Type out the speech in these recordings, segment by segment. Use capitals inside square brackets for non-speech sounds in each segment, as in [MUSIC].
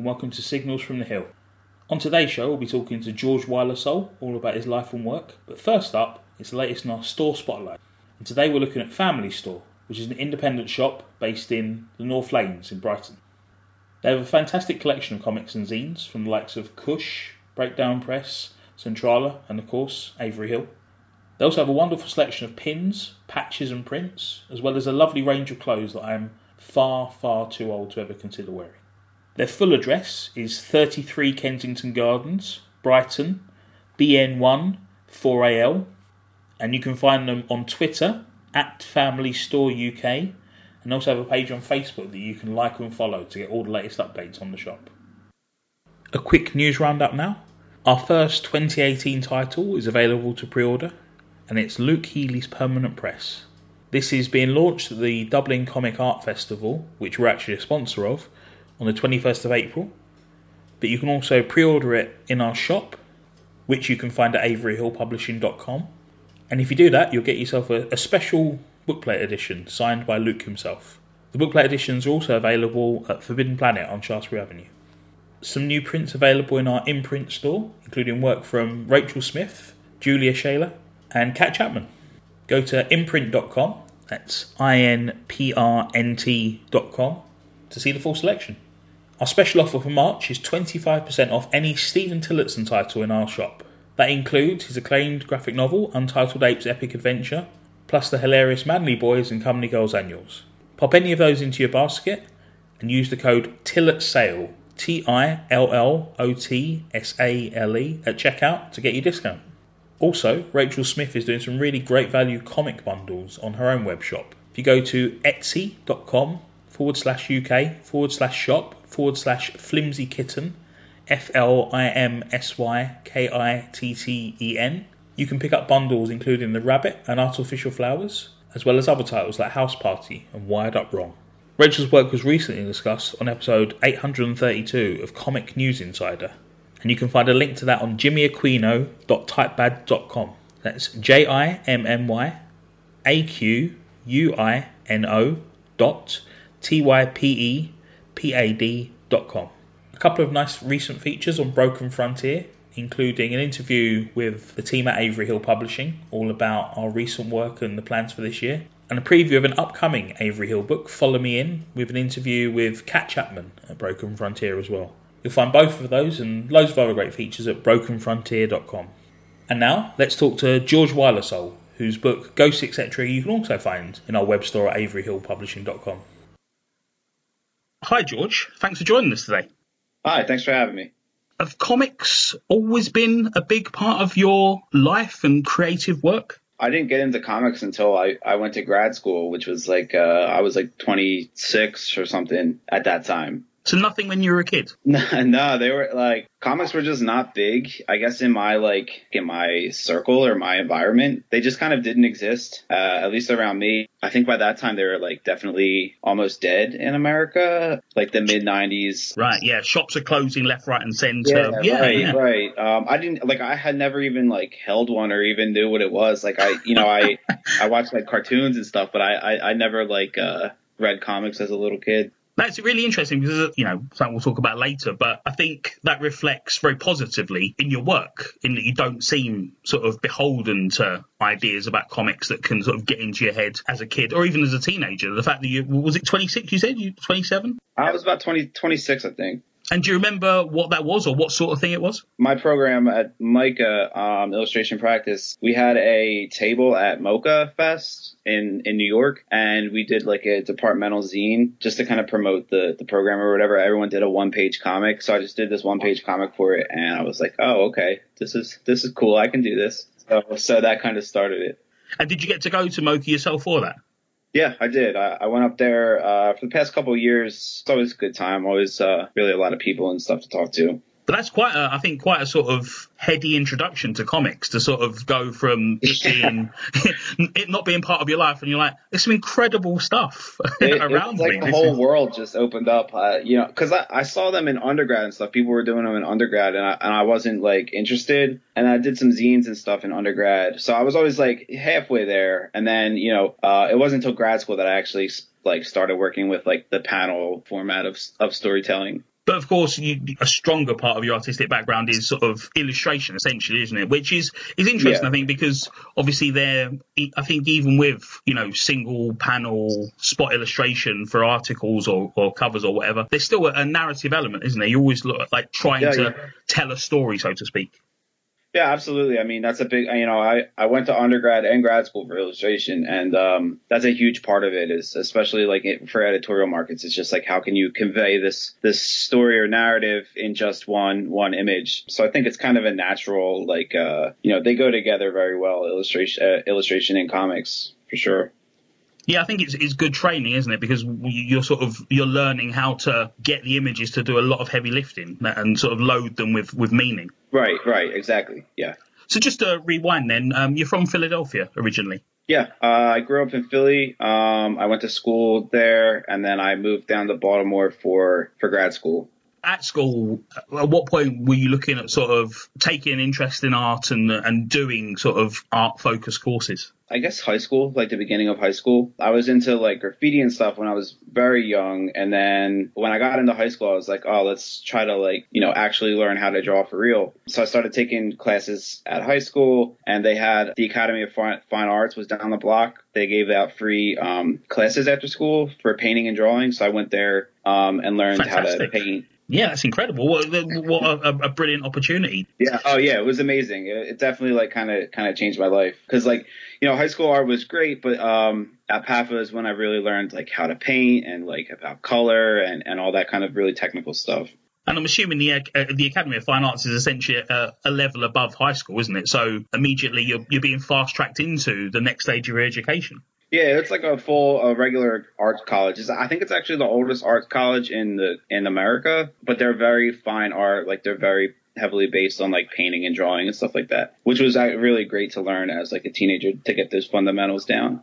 And welcome to Signals from the Hill. On today's show, we'll be talking to George Wylesol all about his life and work. But first up, it's the latest in our store spotlight. And today we're looking at Family Store, which is an independent shop based in the North Lanes in Brighton. They have a fantastic collection of comics and zines from the likes of Kush, Breakdown Press, Centrala, and of course Avery Hill. They also have a wonderful selection of pins, patches, and prints, as well as a lovely range of clothes that I am far, far too old to ever consider wearing. Their full address is 33 Kensington Gardens, Brighton, BN1 4AL, and you can find them on Twitter at Family Store UK, and also have a page on Facebook that you can like and follow to get all the latest updates on the shop. A quick news roundup now. Our first 2018 title is available to pre order, and it's Luke Healy's Permanent Press. This is being launched at the Dublin Comic Art Festival, which we're actually a sponsor of, on the 21st of April. But you can also pre order it in our shop, which you can find at averyhillpublishing.com. And if you do that, you'll get yourself a, a special bookplate edition signed by Luke himself. The bookplate editions are also available at Forbidden Planet on Shaftesbury Avenue. Some new prints available in our INPRNT store, including work from Rachael Smith, Julia Shaler, and Kat Chapman. Go to inprnt.com, that's I N P R N T.com, to see the full selection. Our special offer for March is 25% off any Stephen Tillotson title in our shop. That includes his acclaimed graphic novel, Untitled Apes Epic Adventure, plus the hilarious Manly Boys and Company Girls annuals. Pop any of those into your basket and use the code TILLOTSALE, T I L L O T S A L E, at checkout to get your discount. Also, Rachael Smith is doing some really great value comic bundles on her own web shop. If you go to etsy.com forward slash UK forward slash shop forward slash flimsy kitten, F L I M S Y K I T T E N. You can pick up bundles including The Rabbit and Artificial Flowers, as well as other titles like House Party and Wired Up Wrong. Rachael's work was recently discussed on episode 832 of Comic News Insider, and you can find a link to that on jimmyaquino.typepad.com. That's J I M M Y A Q U I N O dot T Y P E P A couple of nice recent features on Broken Frontier, including an interview with the team at Avery Hill Publishing, all about our recent work and the plans for this year, and a preview of an upcoming Avery Hill book, Follow Me In, with an interview with Kat Chapman at Broken Frontier as well. You'll find both of those and loads of other great features at brokenfrontier.com. And now, let's talk to George Wylesol, whose book Ghosts Etc. you can also find in our web store at averyhillpublishing.com. Hi, George. Thanks for joining us today. Hi, thanks for having me. Have comics always been a big part of your life and creative work? I didn't get into comics until I, I went to grad school, which was like, uh, I was like 26 or something at that time. So nothing when you were a kid? [LAUGHS] No, no, they were like, comics were just not big. I guess in my like, in my circle or my environment, they just kind of didn't exist, uh, at least around me. I think by that time they were like definitely almost dead in America, like the mid 90s. Right, yeah. Shops are closing left, right, and centre. Yeah, right, yeah. right. Um, I didn't like. I had never even like held one or even knew what it was. Like I, you know, I [LAUGHS] I watched like cartoons and stuff, but I I, I never like uh, read comics as a little kid. That's really interesting because, you know, something we'll talk about later, but I think that reflects very positively in your work in that you don't seem sort of beholden to ideas about comics that can sort of get into your head as a kid or even as a teenager. The fact that you, was it 26 you said? You 27? I was about 20, 26, I think. And do you remember what that was or what sort of thing it was? My program at MICA um, Illustration Practice, we had a table at MoCCA Fest in, in New York, and we did like a departmental zine just to kind of promote the, the program or whatever. Everyone did a one page comic, so I just did this one page comic for it, and I was like, oh, okay, this is this is cool. I can do this. So, so that kind of started it. And did you get to go to MoCCA yourself for that? Yeah, I did. I, I went up there uh, for the past couple of years. It's always a good time. Always uh, really a lot of people and stuff to talk to. But that's quite, a, I think, quite a sort of heady introduction to comics to sort of go from [LAUGHS] being [LAUGHS] it not being part of your life, and you're like, there's some incredible stuff [LAUGHS] it, around it's like me. the whole world just opened up, uh, you know, because I, I saw them in undergrad and stuff. People were doing them in undergrad, and I and I wasn't like interested. And I did some zines and stuff in undergrad, so I was always like halfway there. And then you know, uh, it wasn't until grad school that I actually like started working with like the panel format of of storytelling. But of course, you, a stronger part of your artistic background is sort of illustration, essentially, isn't it? Which is is interesting, yeah. I think, because obviously there, I think even with you know single panel spot illustration for articles or, or covers or whatever, there's still a, a narrative element, isn't there? You always look like trying yeah, to yeah. tell a story, so to speak. Yeah, absolutely. I mean, that's a big, you know, I, I went to undergrad and grad school for illustration and, um, that's a huge part of it is especially like for editorial markets. It's just like, how can you convey this, this story or narrative in just one, one image? So I think it's kind of a natural, like, uh, you know, they go together very well, illustration, uh, illustration and comics for sure. Yeah, I think it's, it's good training, isn't it? Because you're sort of you're learning how to get the images to do a lot of heavy lifting and sort of load them with with meaning. Right, right, exactly. Yeah. So just to rewind, then, um, you're from Philadelphia originally. Yeah, uh, I grew up in Philly. Um, I went to school there, and then I moved down to Baltimore for for grad school at school, at what point were you looking at sort of taking an interest in art and and doing sort of art focused courses? I guess high school, like the beginning of high school. I was into like graffiti and stuff when I was very young. And then when I got into high school, I was like, oh, let's try to like, you know, actually learn how to draw for real. So I started taking classes at high school and they had the Academy of Fine, Arts was down the block. They gave out free um, classes after school for painting and drawing. So I went there um, and learned Fantastic. how to paint yeah, that's incredible. What, what a, a, brilliant opportunity. Yeah. Oh, yeah. It was amazing. It, it definitely like kind of kind of changed my life because like you know high school art was great, but um at PAFA is when I really learned like how to paint and like about color and and all that kind of really technical stuff. And I'm assuming the uh, the Academy of Fine Arts is essentially a, a, level above high school, isn't it? So immediately you're you're being fast tracked into the next stage of your education. Yeah, it's like a full a regular arts college. It's, I think it's actually the oldest arts college in the in America, but they're very fine art. Like they're very heavily based on like painting and drawing and stuff like that, which was uh, really great to learn as like a teenager to get those fundamentals down.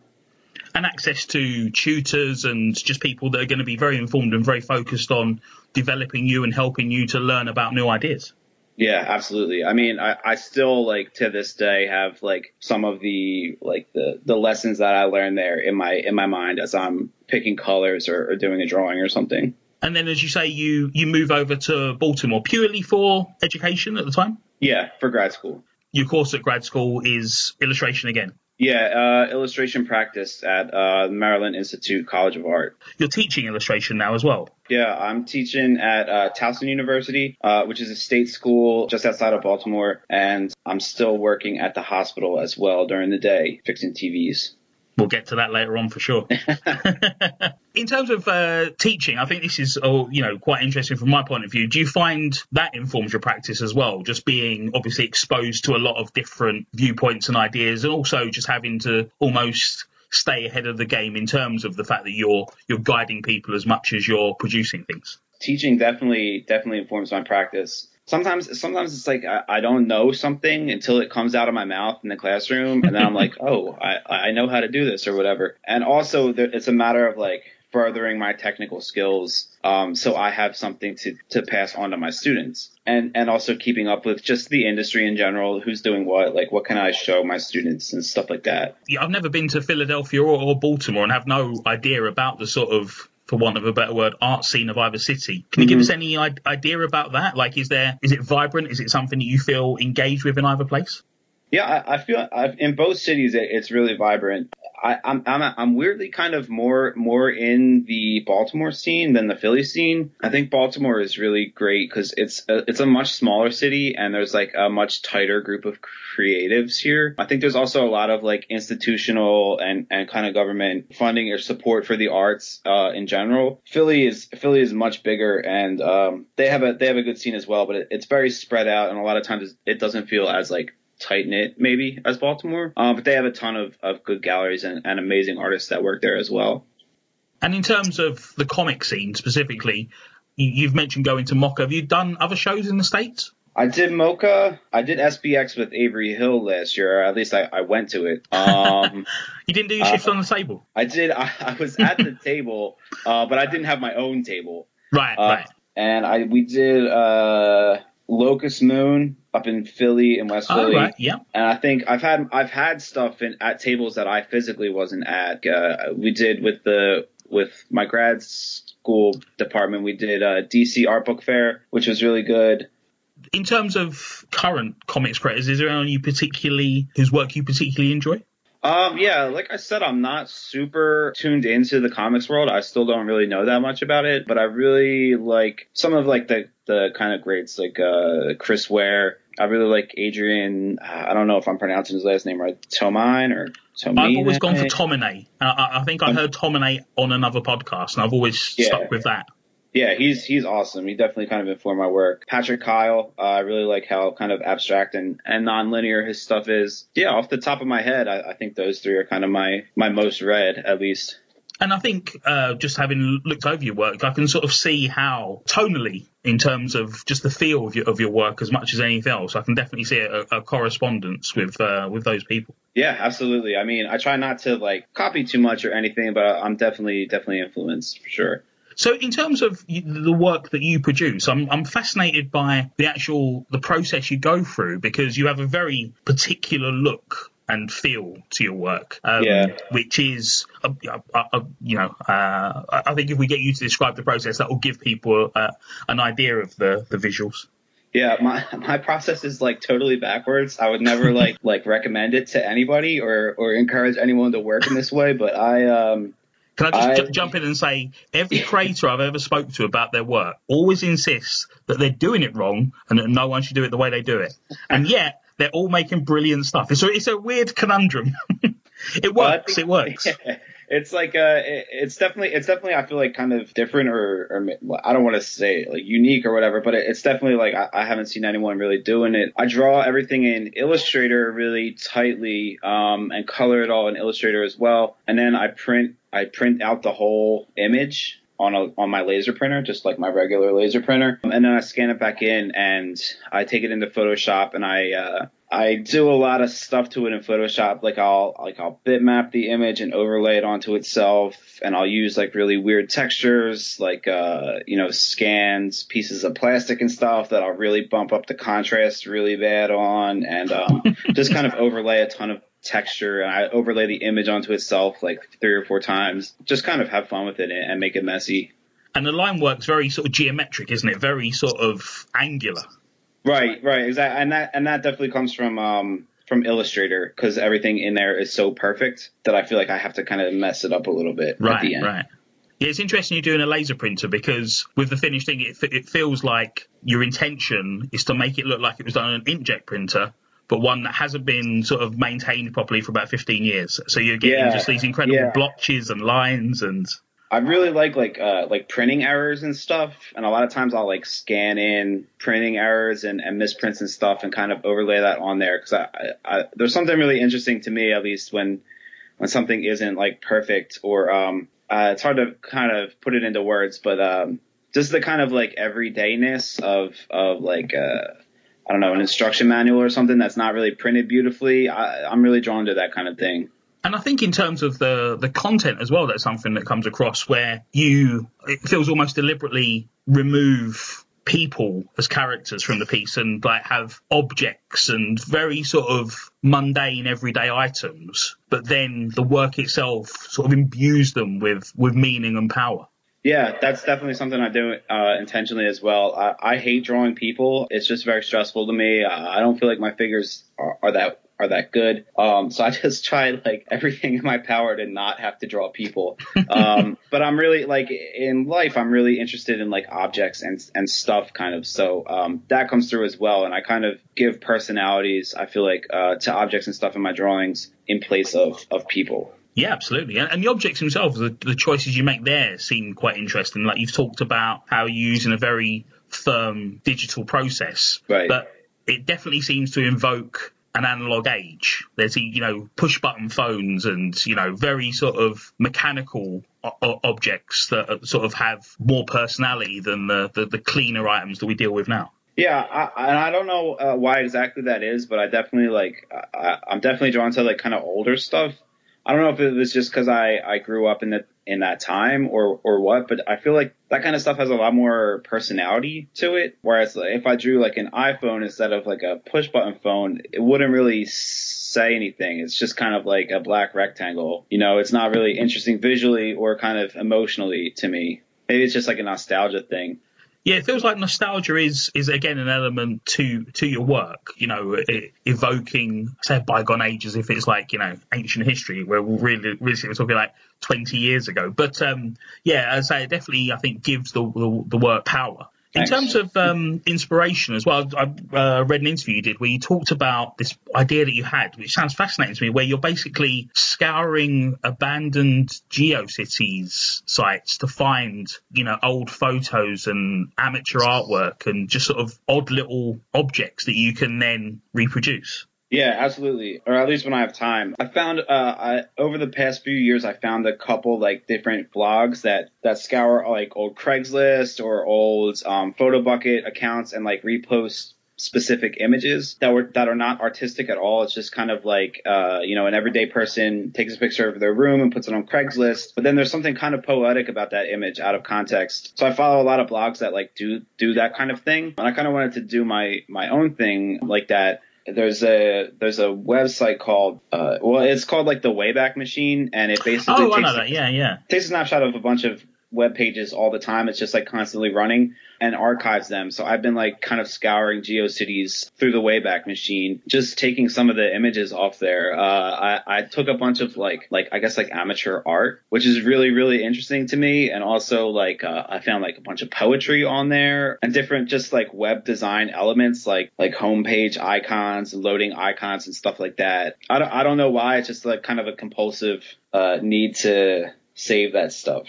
And access to tutors and just people that are going to be very informed and very focused on developing you and helping you to learn about new ideas. Yeah, absolutely. I mean, I, I still like to this day have like some of the like the the lessons that I learned there in my in my mind as I'm picking colors or, or doing a drawing or something. And then, as you say, you you move over to Baltimore purely for education at the time. Yeah, for grad school. Your course at grad school is illustration again. Yeah, uh, illustration practice at uh, Maryland Institute College of Art. You're teaching illustration now as well. Yeah, I'm teaching at uh, Towson University, uh, which is a state school just outside of Baltimore, and I'm still working at the hospital as well during the day, fixing TVs. We'll get to that later on for sure. [LAUGHS] in terms of uh, teaching, I think this is, oh, you know, quite interesting from my point of view. Do you find that informs your practice as well? Just being obviously exposed to a lot of different viewpoints and ideas, and also just having to almost stay ahead of the game in terms of the fact that you're you're guiding people as much as you're producing things. Teaching definitely definitely informs my practice sometimes sometimes it's like I, I, don't know something until it comes out of my mouth in the classroom and then i'm like oh i i know how to do this or whatever. And also there, it's a matter of like furthering my technical skills um, so i have something to to pass on to my students. And and also keeping up with just the industry in general who's doing what like what can i show my students and stuff like that. Yeah i've never been to philadelphia or, or baltimore and have no idea about the sort of for want of a better word, art scene of either city. Can you mm-hmm. give us any idea about that? Like, is there is it vibrant? Is it something that you feel engaged with in either place? Yeah, I, I feel I've, in both cities it, it's really vibrant. I, I'm I'm I'm weirdly kind of more more in the Baltimore scene than the Philly scene. I think Baltimore is really great because it's a, it's a much smaller city and there's like a much tighter group of creatives here. I think there's also a lot of like institutional and and kind of government funding or support for the arts uh, in general. Philly is Philly is much bigger and um, they have a they have a good scene as well, but it, it's very spread out and a lot of times it doesn't feel as like tight knit maybe as Baltimore. Um, but they have a ton of, of good galleries and, and amazing artists that work there as well. And in terms of the comic scene specifically, you've mentioned going to MoCCA. Have you done other shows in the States? I did MoCCA. I did SPX with Avery Hill last year. at least I, I went to it. Um, [LAUGHS] you didn't do your shifts uh, on the table? I did. I, I was at the [LAUGHS] table, uh, but I didn't have my own table. Right, uh, right. And I we did uh, Locust Moon up in Philly and West Philly. Right, yeah. And I think I've had I've had stuff in at tables that I physically wasn't at. Uh, we did with the with my grad school department. We did a DC Art Book Fair, which was really good. In terms of current comics creators, is there anyone you particularly whose work you particularly enjoy? Um, yeah, like I said, I'm not super tuned into the comics world. I still don't really know that much about it, but I really like some of like the the kind of greats like uh Chris Ware. I really like Adrian. I don't know if I'm pronouncing his last name right. Tomine or Tomine. I've always gone for [LAUGHS] Tomine. I, I think I heard Tomine on another podcast, and I've always yeah. stuck with that. Yeah, he's he's awesome. He definitely kind of informed my work. Patrick Kyle, uh, I really like how kind of abstract and, and non-linear his stuff is. Yeah, off the top of my head, I, I think those three are kind of my my most read, at least. And I think uh, just having looked over your work, I can sort of see how tonally, in terms of just the feel of your, of your work, as much as anything else, I can definitely see a, a correspondence with uh, with those people. Yeah, absolutely. I mean, I try not to like copy too much or anything, but I'm definitely definitely influenced for sure. So, in terms of the work that you produce, I'm, I'm fascinated by the actual the process you go through because you have a very particular look and feel to your work, um, yeah. which is, uh, uh, uh, you know, uh, I think if we get you to describe the process, that will give people uh, an idea of the the visuals. Yeah, my my process is like totally backwards. I would never like [LAUGHS] like recommend it to anybody or or encourage anyone to work in this way. But I um can I just I, j- jump in and say every creator I've ever spoke to about their work always insists that they're doing it wrong and that no one should do it the way they do it, and yet they're all making brilliant stuff. It's a, it's a weird conundrum. [LAUGHS] it works. Think, it works. [LAUGHS] Yeah, it's like uh, it, it's definitely it's definitely I feel like kind of different or, or I don't want to say like unique or whatever, but it, it's definitely like I, I, haven't seen anyone really doing it. I draw everything in Illustrator really tightly um, and color it all in Illustrator as well, and then I print I print out the whole image on a on my laser printer, just like my regular laser printer, and then I scan it back in and I take it into Photoshop and I uh, I do a lot of stuff to it in Photoshop. Like I'll like I'll bitmap the image and overlay it onto itself, and I'll use like really weird textures, like uh you know scans pieces of plastic and stuff that I'll really bump up the contrast really bad on, and um, just kind of overlay a ton of texture and I overlay the image onto itself like three or four times. Just kind of have fun with it and make it messy. And the line work's very sort of geometric, isn't it? Very sort of angular. Right, right, exactly. And that and that definitely comes from um from Illustrator because everything in there is so perfect that I feel like I have to kind of mess it up a little bit right, at the end. Right. Yeah, it's interesting you're doing a laser printer because with the finished thing, it, it feels like your intention is to make it look like it was done on an inkjet printer, but one that hasn't been sort of maintained properly for about 15 years. So you're getting yeah, just these incredible yeah. blotches and lines and. I really like like uh, like printing errors and stuff, and a lot of times I'll like scan in printing errors and, and misprints and stuff, and kind of overlay that on there because I, I, I, there's something really interesting to me at least when when something isn't like perfect or um uh, it's hard to kind of put it into words, but um just the kind of like everydayness of of like uh I don't know, an instruction manual or something that's not really printed beautifully. I, I'm really drawn to that kind of thing. And I think in terms of the the content as well, that's something that comes across where you it feels almost deliberately remove people as characters from the piece and like have objects and very sort of mundane everyday items, but then the work itself sort of imbues them with with meaning and power. Yeah, that's definitely something I do uh, intentionally as well. I, I, hate drawing people. It's just very stressful to me. I don't feel like my figures are, are that are that good. Um, so I [LAUGHS] just try like everything in my power to not have to draw people. Um, [LAUGHS] but I'm really like in life, I'm really interested in like objects and and stuff kind of. So um, that comes through as well. And I kind of give personalities. I feel like uh, to objects and stuff in my drawings in place of of people. Yeah, absolutely. And, and the objects themselves, the, the choices you make there seem quite interesting. Like you've talked about how you're using a very firm digital process, right. but it definitely seems to invoke an analog age. There's you know push button phones and you know very sort of mechanical o- objects that sort of have more personality than the, the, the cleaner items that we deal with now. Yeah, I, and I don't know uh, why exactly that is, but I definitely like I, I'm definitely drawn to like kind of older stuff. I don't know if it was just because I, I grew up in that in that time or or what, but I feel like that kind of stuff has a lot more personality to it. Whereas if I drew like an iPhone instead of like a push button phone, it wouldn't really say anything. It's just kind of like a black rectangle. You know, it's not really interesting visually or kind of emotionally to me. maybe it's just like a nostalgia thing. Yeah, it feels like nostalgia is is again an element to to your work. You know, evoking say bygone ages if it's like you know ancient history where we're really really talking like 20 years ago. But um, yeah, as I say, it definitely I think gives the the, the work power. In terms of um, inspiration as well, I uh, read an interview you did where you talked about this idea that you had, which sounds fascinating to me, where you're basically scouring abandoned GeoCities sites to find, you know, old photos and amateur artwork and just sort of odd little objects that you can then reproduce. Yeah, absolutely. Or at least when I have time. I found, uh, I, over the past few years, I found a couple like different blogs that, that scour like old Craigslist or old, um, Photobucket accounts and like repost specific images that were, that are not artistic at all. It's just kind of like, uh, you know, an everyday person takes a picture of their room and puts it on Craigslist, but then there's something kind of poetic about that image out of context. So I follow a lot of blogs that like do, do that kind of thing. And I kind of wanted to do my, my own thing like that there's a there's a website called uh, well it's called like the Wayback Machine and it basically oh, takes, I know that. yeah yeah takes a snapshot of a bunch of web pages all the time. It's just like constantly running and archives them. So I've been like kind of scouring GeoCities through the Wayback Machine, just taking some of the images off there. Uh, I, I took a bunch of like, like, I guess like amateur art, which is really, really interesting to me. And also like, uh, I found like a bunch of poetry on there and different just like web design elements, like, like homepage icons loading icons and stuff like that. I don't, I don't know why. It's just like kind of a compulsive, uh, need to save that stuff.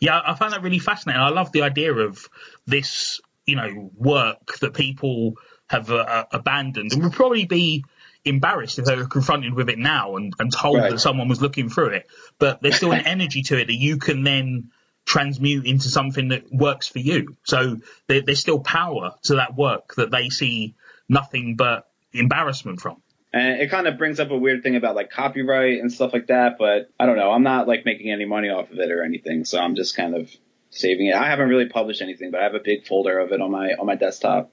Yeah, I found that really fascinating. I love the idea of this, you know, work that people have uh, uh, abandoned and would probably be embarrassed if they were confronted with it now and, and told right. that someone was looking through it. But there's still an [LAUGHS] energy to it that you can then transmute into something that works for you. So there, there's still power to that work that they see nothing but embarrassment from. And it kind of brings up a weird thing about like copyright and stuff like that, but I don't know. I'm not like making any money off of it or anything, so I'm just kind of saving it. I haven't really published anything, but I have a big folder of it on my on my desktop.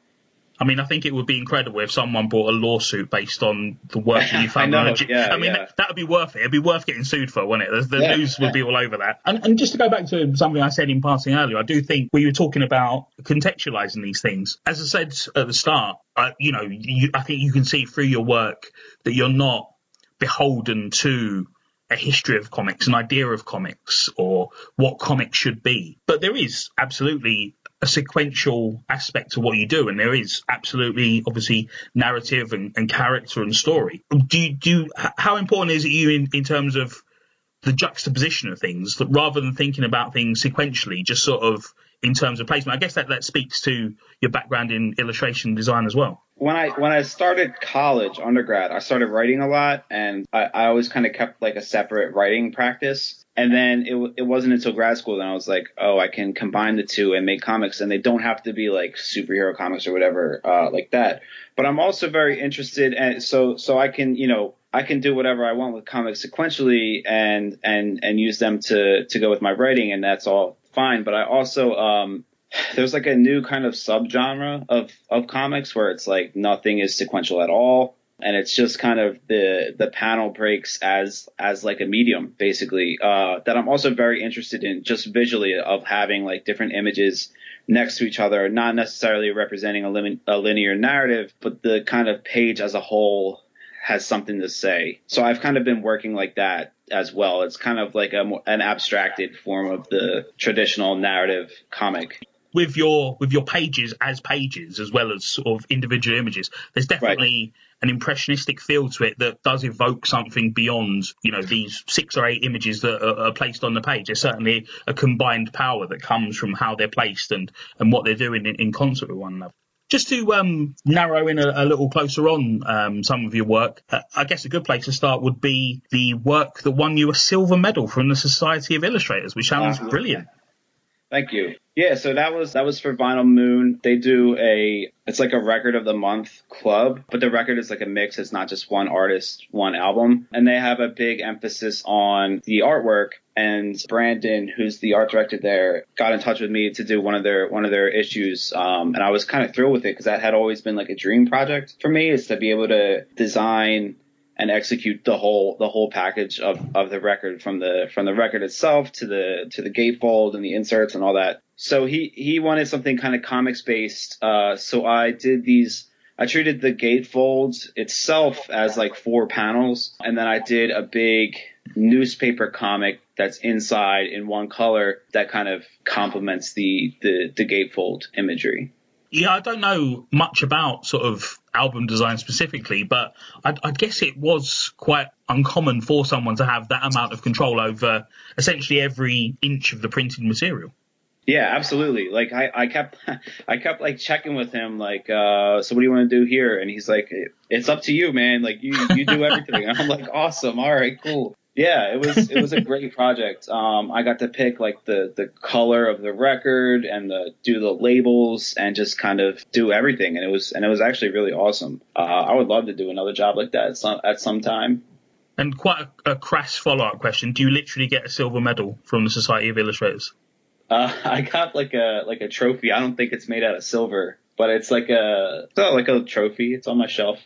I mean, I think it would be incredible if someone brought a lawsuit based on the work that you [LAUGHS] found. I, know, yeah, I mean, yeah. that, that, would be worth it. It'd be worth getting sued for, wouldn't it? The, the yeah, news would be all over that. And, and, just to go back to something I said in passing earlier, I do think we were talking about contextualizing these things. As I said at the start, uh, you know, you, I think you can see through your work that you're not beholden to a history of comics, an idea of comics, or what comics should be. But there is absolutely a sequential aspect to what you do, and there is absolutely, obviously, narrative and, and character and story. Do you, do you, how important is it you in, in terms of the juxtaposition of things that rather than thinking about things sequentially, just sort of in terms of placement? I guess that, that speaks to your background in illustration design as well. When I when I started college, undergrad, I started writing a lot, and I, I always kind of kept like a separate writing practice. And then it, it wasn't until grad school that I was like, oh, I can combine the two and make comics, and they don't have to be like superhero comics or whatever uh, like that. But I'm also very interested, and so so I can you know I can do whatever I want with comics sequentially and and and use them to to go with my writing, and that's all fine. But I also um there's like a new kind of subgenre of of comics where it's like nothing is sequential at all. And it's just kind of the the panel breaks as as like a medium basically uh, that I'm also very interested in just visually of having like different images next to each other not necessarily representing a, lim- a linear narrative but the kind of page as a whole has something to say. So I've kind of been working like that as well. It's kind of like a, an abstracted form of the traditional narrative comic with your with your pages as pages as well as sort of individual images there's definitely right an impressionistic feel to it that does evoke something beyond, you know, these six or eight images that are, are placed on the page. There's certainly a combined power that comes from how they're placed and, and what they're doing in, in concert with one another. Just to um, narrow in a, a, little closer on um, some of your work, uh, I guess a good place to start would be the work that won you a silver medal from the Society of Illustrators, which sounds brilliant. Thank you. Yeah, so that was that was for Vinyl Moon. They do a it's like a record of the month club, but the record is like a mix. It's not just one artist, one album, and they have a big emphasis on the artwork. And Brandon, who's the art director there, got in touch with me to do one of their one of their issues, um, and I was kind of thrilled with it because that had always been like a dream project for me, is to be able to design and execute the whole the whole package of, of the record from the from the record itself to the to the gatefold and the inserts and all that. So he he wanted something kind of comics based. Uh, so I did these. I treated the gatefold itself as like four panels, and then I did a big newspaper comic that's inside in one color that kind of complements the the, the gatefold imagery. Yeah, I don't know much about sort of album design specifically, but I, I, guess it was quite uncommon for someone to have that amount of control over essentially every inch of the printed material. Yeah, absolutely. Like I, I kept, [LAUGHS] I kept like checking with him, like, uh, so what do you want to do here? And he's like, it's up to you, man. Like you, you do everything. [LAUGHS] I'm like, awesome. All right, cool. Yeah, it was it was a [LAUGHS] great project. Um, I got to pick like the the color of the record and the do the labels and just kind of do everything, and it was and it was actually really awesome. Uh, I would love to do another job like that at some at some time. And quite a, a crass follow up question: Do you literally get a silver medal from the Society of Illustrators? Uh, [LAUGHS] I got like a like a trophy. I don't think it's made out of silver, but it's like a it's like a trophy. It's on my shelf.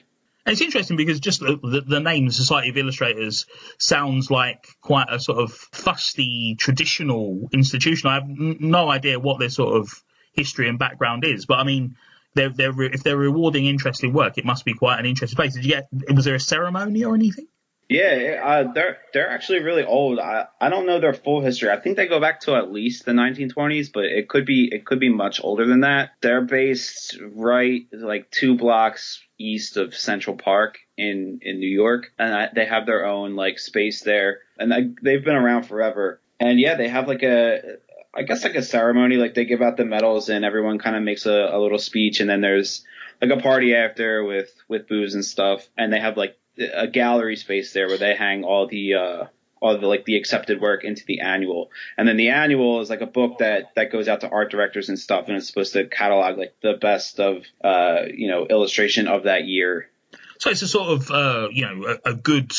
And it's interesting because just the, the, the, name Society of Illustrators sounds like quite a sort of fusty, traditional institution. I have n- no idea what their sort of history and background is, but I mean, they're, they're re- if they're rewarding interesting work, it must be quite an interesting place. Did you get? Was there a ceremony or anything? Yeah, uh, they're they're actually really old. I I don't know their full history. I think they go back to at least the 1920s, but it could be it could be much older than that. They're based right like two blocks east of Central Park in in New York, and I, they have their own like space there, and I, they've been around forever. And yeah, they have like a I guess like a ceremony, like they give out the medals and everyone kind of makes a, a little speech, and then there's like a party after with with booze and stuff, and they have like a gallery space there where they hang all the uh, all the like the accepted work into the annual, and then the annual is like a book that that goes out to art directors and stuff, and it's supposed to catalog like the best of uh, you know illustration of that year. So it's a sort of uh, you know a, a, good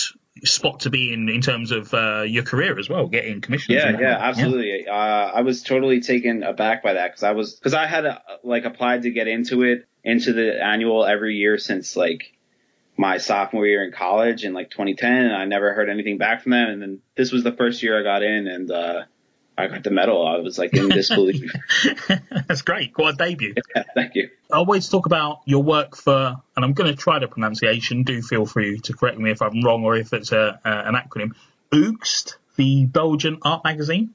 spot to be in in terms of uh, your career as well, getting commissions. Yeah, yeah, absolutely. Yeah. Uh, I was totally taken aback by that because I was because I had uh, like applied to get into it into the annual every year since like my sophomore year in college in like 2010 and I never heard anything back from them. And then this was the first year I got in and, uh, I got the medal. I was like in disbelief. [LAUGHS] That's great. Quite a debut. [LAUGHS] Yeah, thank you. I always talk about your work for, and I'm going to try the pronunciation. Do feel free to correct me if I'm wrong or if it's a, a an acronym. Oogst, the Belgian art magazine.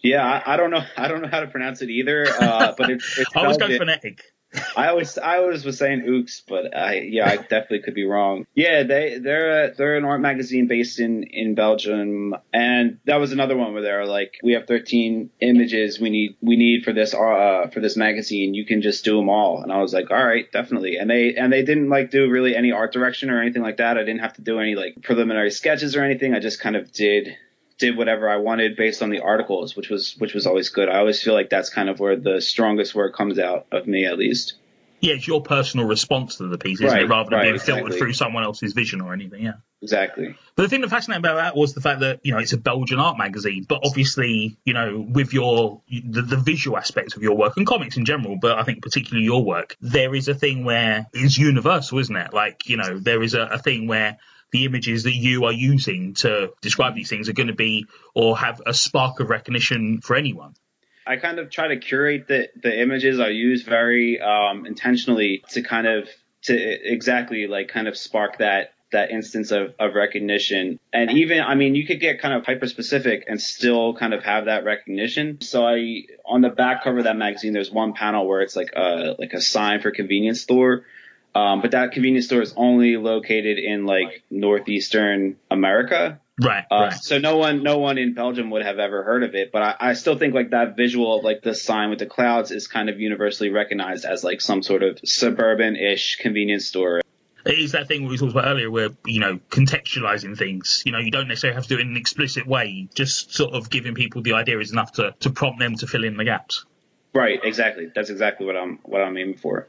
Yeah, I, I, don't know. [LAUGHS] I don't know how to pronounce it either. Uh, but it's, it's I always go phonetic. [LAUGHS] I always I always was saying ooks, but I yeah I definitely could be wrong. Yeah, they they're a, they're an art magazine based in in Belgium, and that was another one where they're like, we have 13 images we need we need for this uh for this magazine. You can just do them all, and I was like, all right, definitely. And they and they didn't like do really any art direction or anything like that. I didn't have to do any like preliminary sketches or anything. I just kind of did did whatever I wanted based on the articles, which was which was always good. I always feel like that's kind of where the strongest work comes out of me, at least. Yeah, it's your personal response to the piece, isn't right, it? Rather than right, being exactly. filtered through someone else's vision or anything. Yeah. Exactly. But the thing that fascinated about that was the fact that you know it's a Belgian art magazine, but obviously you know with your the, the visual aspects of your work and comics in general, but I think particularly your work, there is a thing where it's universal, isn't it? Like you know there is a, a thing where the images that you are using to describe these things are going to be or have a spark of recognition for anyone. I kind of try to curate the, the images I use very um, intentionally to kind of to exactly like kind of spark that that instance of, of recognition. And even, I mean, you could get kind of hyper specific and still kind of have that recognition. So I, on the back cover of that magazine, there's one panel where it's like a, like a sign for convenience store. Um, but that convenience store is only located in like northeastern America. Right, uh, right. So no one, no one in Belgium would have ever heard of it. But I, I still think like that visual of like the sign with the clouds is kind of universally recognized as like some sort of suburban-ish convenience store. It is that thing we talked about earlier where, you know, contextualizing things, you know, you don't necessarily have to do it in an explicit way. Just sort of giving people the idea is enough to, to prompt them to fill in the gaps. Right, exactly. That's exactly what I'm, what I'm aiming for.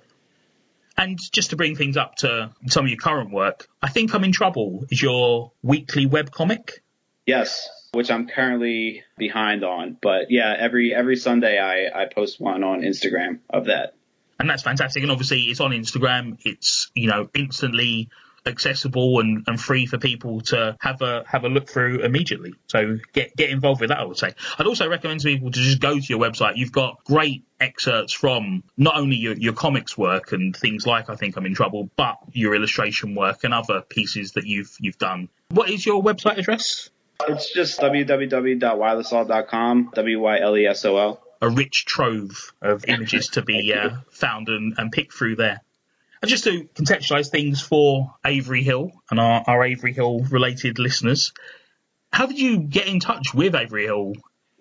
And just to bring things up to some of your current work, I think I'm in trouble is your weekly web comic. Yes, which I'm currently behind on. But yeah, every every Sunday I, I post one on Instagram of that. And that's fantastic. And obviously it's on Instagram. It's, you know, instantly accessible and, and free for people to have a have a look through immediately. So get get involved with that. I would say. I'd also recommend to people to just go to your website. You've got great excerpts from not only your, your comics work and things like I think I'm in trouble, but your illustration work and other pieces that you've you've done. What is your website address? It's just www.wylesol.com. W y l e s o l. A rich trove of images to be uh, found and, and picked through there. And just to contextualise things for Avery Hill and our, our Avery Hill related listeners, how did you get in touch with Avery Hill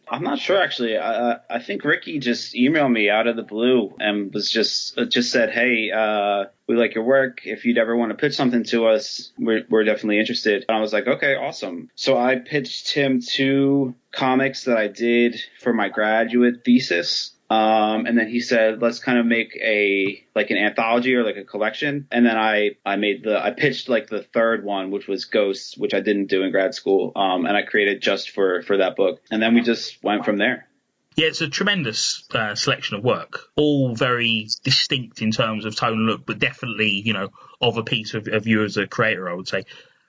I'm not sure actually. I, I think Ricky just emailed me out of the blue and was just uh, just said, "Hey, uh, we like your work. If you'd ever want to pitch something to us, we're, we're definitely interested." And I was like, "Okay, awesome." So I pitched him two comics that I did for my graduate thesis. Um, and then he said, let's kind of make a, like an anthology or like a collection. And then I, I made the, I pitched like the third one, which was Ghosts, which I didn't do in grad school. Um, and I created just for, for that book. And then we just went from there. Yeah, it's a tremendous uh, selection of work, all very distinct in terms of tone and look, but definitely, you know, of a piece of, of you as a creator, I would say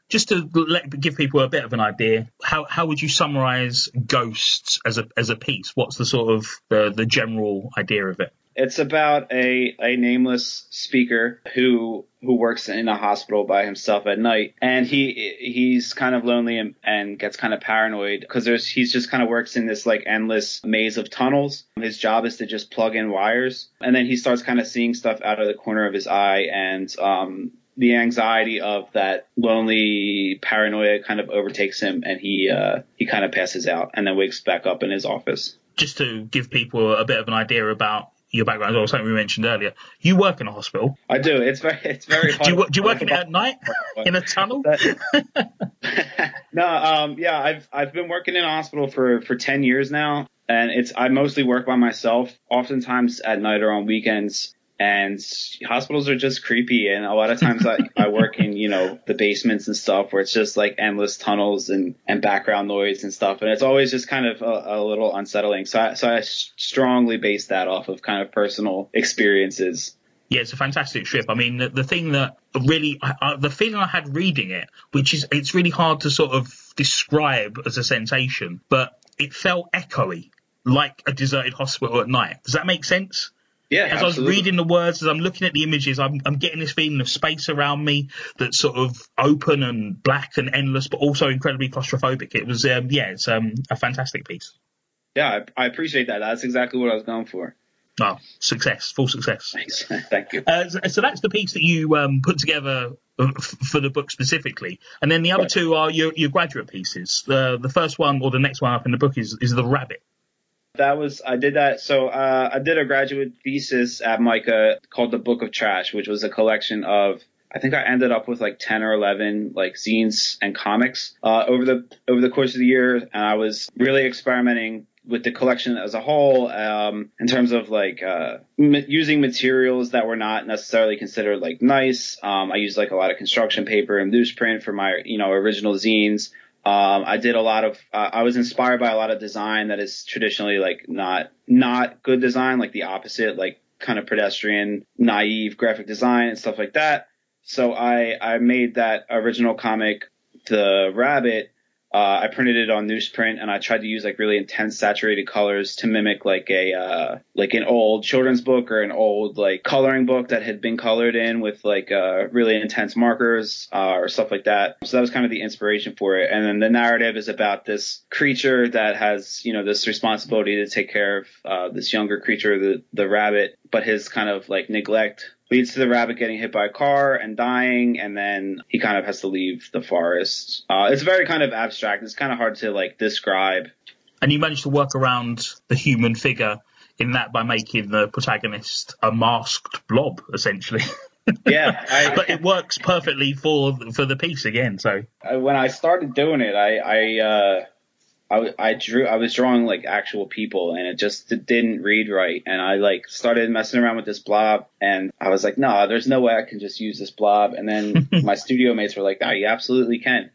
just to let, give people a bit of an idea, how how would you summarise Ghosts as a as a piece? What's the sort of the the general idea of it? It's about a, a nameless speaker who who works in a hospital by himself at night, and he he's kind of lonely and, and gets kind of paranoid because there's he's just kind of works in this like endless maze of tunnels. His job is to just plug in wires, and then he starts kind of seeing stuff out of the corner of his eye, and um, the anxiety of that lonely paranoia kind of overtakes him and he uh, he kind of passes out and then wakes back up in his office. Just to give people a bit of an idea about your background, or something we mentioned earlier, you work in a hospital. I do. It's very it's very hard. do, you, do you work in it at night [LAUGHS] in a tunnel? [LAUGHS] no, um, yeah, I've I've been working in a hospital for for ten years now, and it's I mostly work by myself. Oftentimes at night or on weekends, and hospitals are just creepy and a lot of times I, I work in you know the basements and stuff where it's just like endless tunnels and and background noise and stuff and it's always just kind of a, a little unsettling so I, so I strongly base that off of kind of personal experiences yeah, it's a fantastic trip. I mean, the, the thing that really, the feeling I had reading it, which is, it's really hard to sort of describe as a sensation, but it felt echoey, like a deserted hospital at night. Does that make sense? Yeah, as absolutely. I was reading the words, as I'm looking at the images, I'm, I'm getting this feeling of space around me that's sort of open and black and endless, but also incredibly claustrophobic. It was, um, yeah, it's um, a fantastic piece. Yeah, I, I, appreciate that. That's exactly what I was going for. Oh, success, full success. Thanks. [LAUGHS] Thank you. Uh, so, so, that's the piece that you um, put together uh, for the book specifically, and then the other right. two are your, your graduate pieces. The the first one or the next one up in the book is is the rabbit that was I did that. So uh, I did a graduate thesis at MICA called the Book of Trash, which was a collection of I think I ended up with like 10 or 11 like zines and comics uh, over the over the course of the year, and I was really experimenting with the collection as a whole um, in terms of like uh, m- using materials that were not necessarily considered like nice. Um, I used like a lot of construction paper and newsprint for my you know original zines. Um, I did a lot of, uh, I was inspired by a lot of design that is traditionally like not, not good design, like the opposite, like kind of pedestrian, naive graphic design and stuff like that. So I, I made that original comic, The Rabbit, uh, I printed it on newsprint and I tried to use like really intense saturated colors to mimic like a uh, like an old children's book or an old like coloring book that had been colored in with like uh, really intense markers uh, or stuff like that. So that was kind of the inspiration for it. And then the narrative is about this creature that has you know this responsibility to take care of uh, this younger creature, the the rabbit, but his kind of like neglect leads to the rabbit getting hit by a car and dying, and then he kind of has to leave the forest. Uh, it's very kind of abstract. It's kind of hard to like describe. And you managed to work around the human figure in that by making the protagonist a masked blob, essentially. [LAUGHS] yeah, I, [LAUGHS] but it works perfectly for for the piece again. So when I started doing it, I I uh, I, I drew, I was drawing like actual people and it just didn't read right. And I like started messing around with this blob and I was like, no, nah, there's no way I can just use this blob. And then [LAUGHS] my studio mates were like, no, you absolutely can.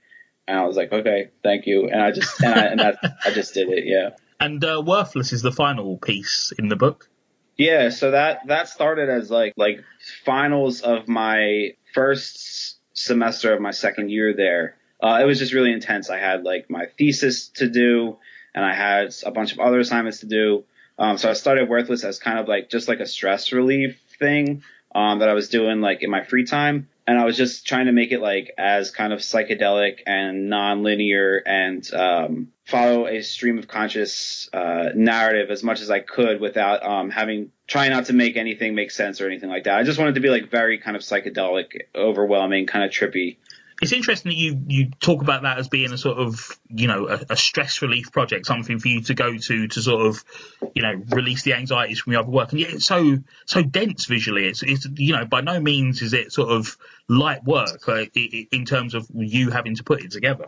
And I was like, okay, thank you. And I just, and I, and that, I just did it. Yeah. And, uh, Worthless is the final piece in the book. Yeah. So that, that started as like, like finals of my first semester of my second year there. Uh, it was just really intense. I had like my thesis to do, and I had a bunch of other assignments to do. Um, so I started Worthless as kind of like just like a stress relief thing um, that I was doing like in my free time and I was just trying to make it like as kind of psychedelic and non-linear and um, follow a stream of conscious uh, narrative as much as I could without um, having trying not to make anything make sense or anything like that. I just wanted to be like very kind of psychedelic, overwhelming, kind of trippy it's interesting that you you talk about that as being a sort of you know a, a, stress relief project, something for you to go to to sort of you know release the anxieties from your other work. And yet it's so so dense visually. It's, it's you know by no means is it sort of light work in terms of you having to put it together.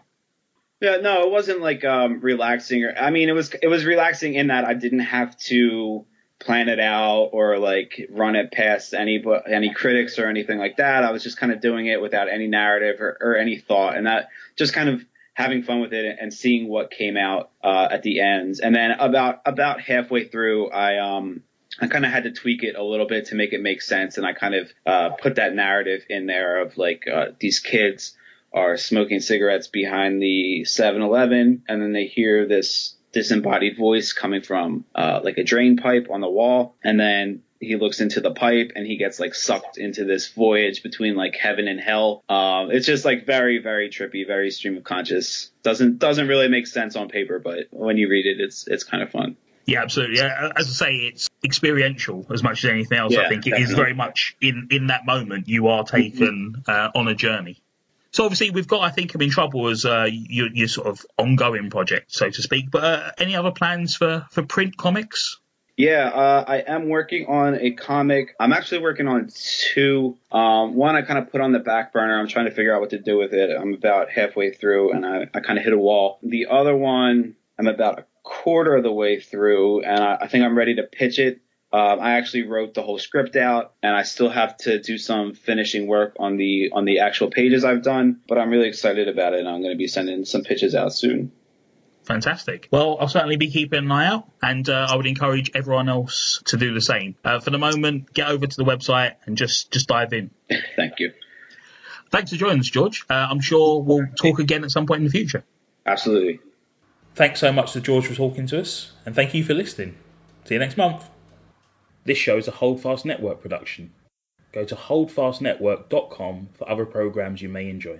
Yeah, no, it wasn't like um, relaxing. Or, I mean, it was it was relaxing in that I didn't have to plan it out or like run it past any any critics or anything like that. I was just kind of doing it without any narrative or, or any thought, and that just kind of having fun with it and seeing what came out uh, at the ends. And then about about halfway through, I um I kind of had to tweak it a little bit to make it make sense, and I kind of uh, put that narrative in there of like uh, these kids are smoking cigarettes behind the 7-Eleven, and then they hear this disembodied voice coming from uh, like a drain pipe on the wall, and then he looks into the pipe and he gets like sucked into this voyage between like heaven and hell. Um, it's just like very, very trippy, very stream of conscious. Doesn't doesn't really make sense on paper, but when you read it, it's it's kind of fun. Yeah, absolutely. Yeah, as I say, it's experiential as much as anything else. Yeah, I think it definitely. is very much in in that moment you are taken uh, on a journey. So obviously we've got, I think, I'm in trouble as uh, your, your sort of ongoing project, so to speak. But uh, any other plans for for print comics? Yeah, uh, I am working on a comic. I'm actually working on two. Um, one I kind of put on the back burner. I'm trying to figure out what to do with it. I'm about halfway through, and I, I kind of hit a wall. The other one, I'm about a quarter of the way through, and I, I think I'm ready to pitch it. Um, I actually wrote the whole script out, and I still have to do some finishing work on the on the actual pages I've done. But I'm really excited about it, and I'm going to be sending some pitches out soon. Fantastic. Well, I'll certainly be keeping an eye out, and uh, I would encourage everyone else to do the same. Uh, for the moment, get over to the website and just just dive in. [LAUGHS] Thank you. Thanks for joining us, George. Uh, I'm sure we'll talk again at some point in the future. Absolutely. Thanks so much to George for talking to us, and thank you for listening. See you next month. This show is a Holdfast Network production. Go to holdfastnetwork.com for other programs you may enjoy.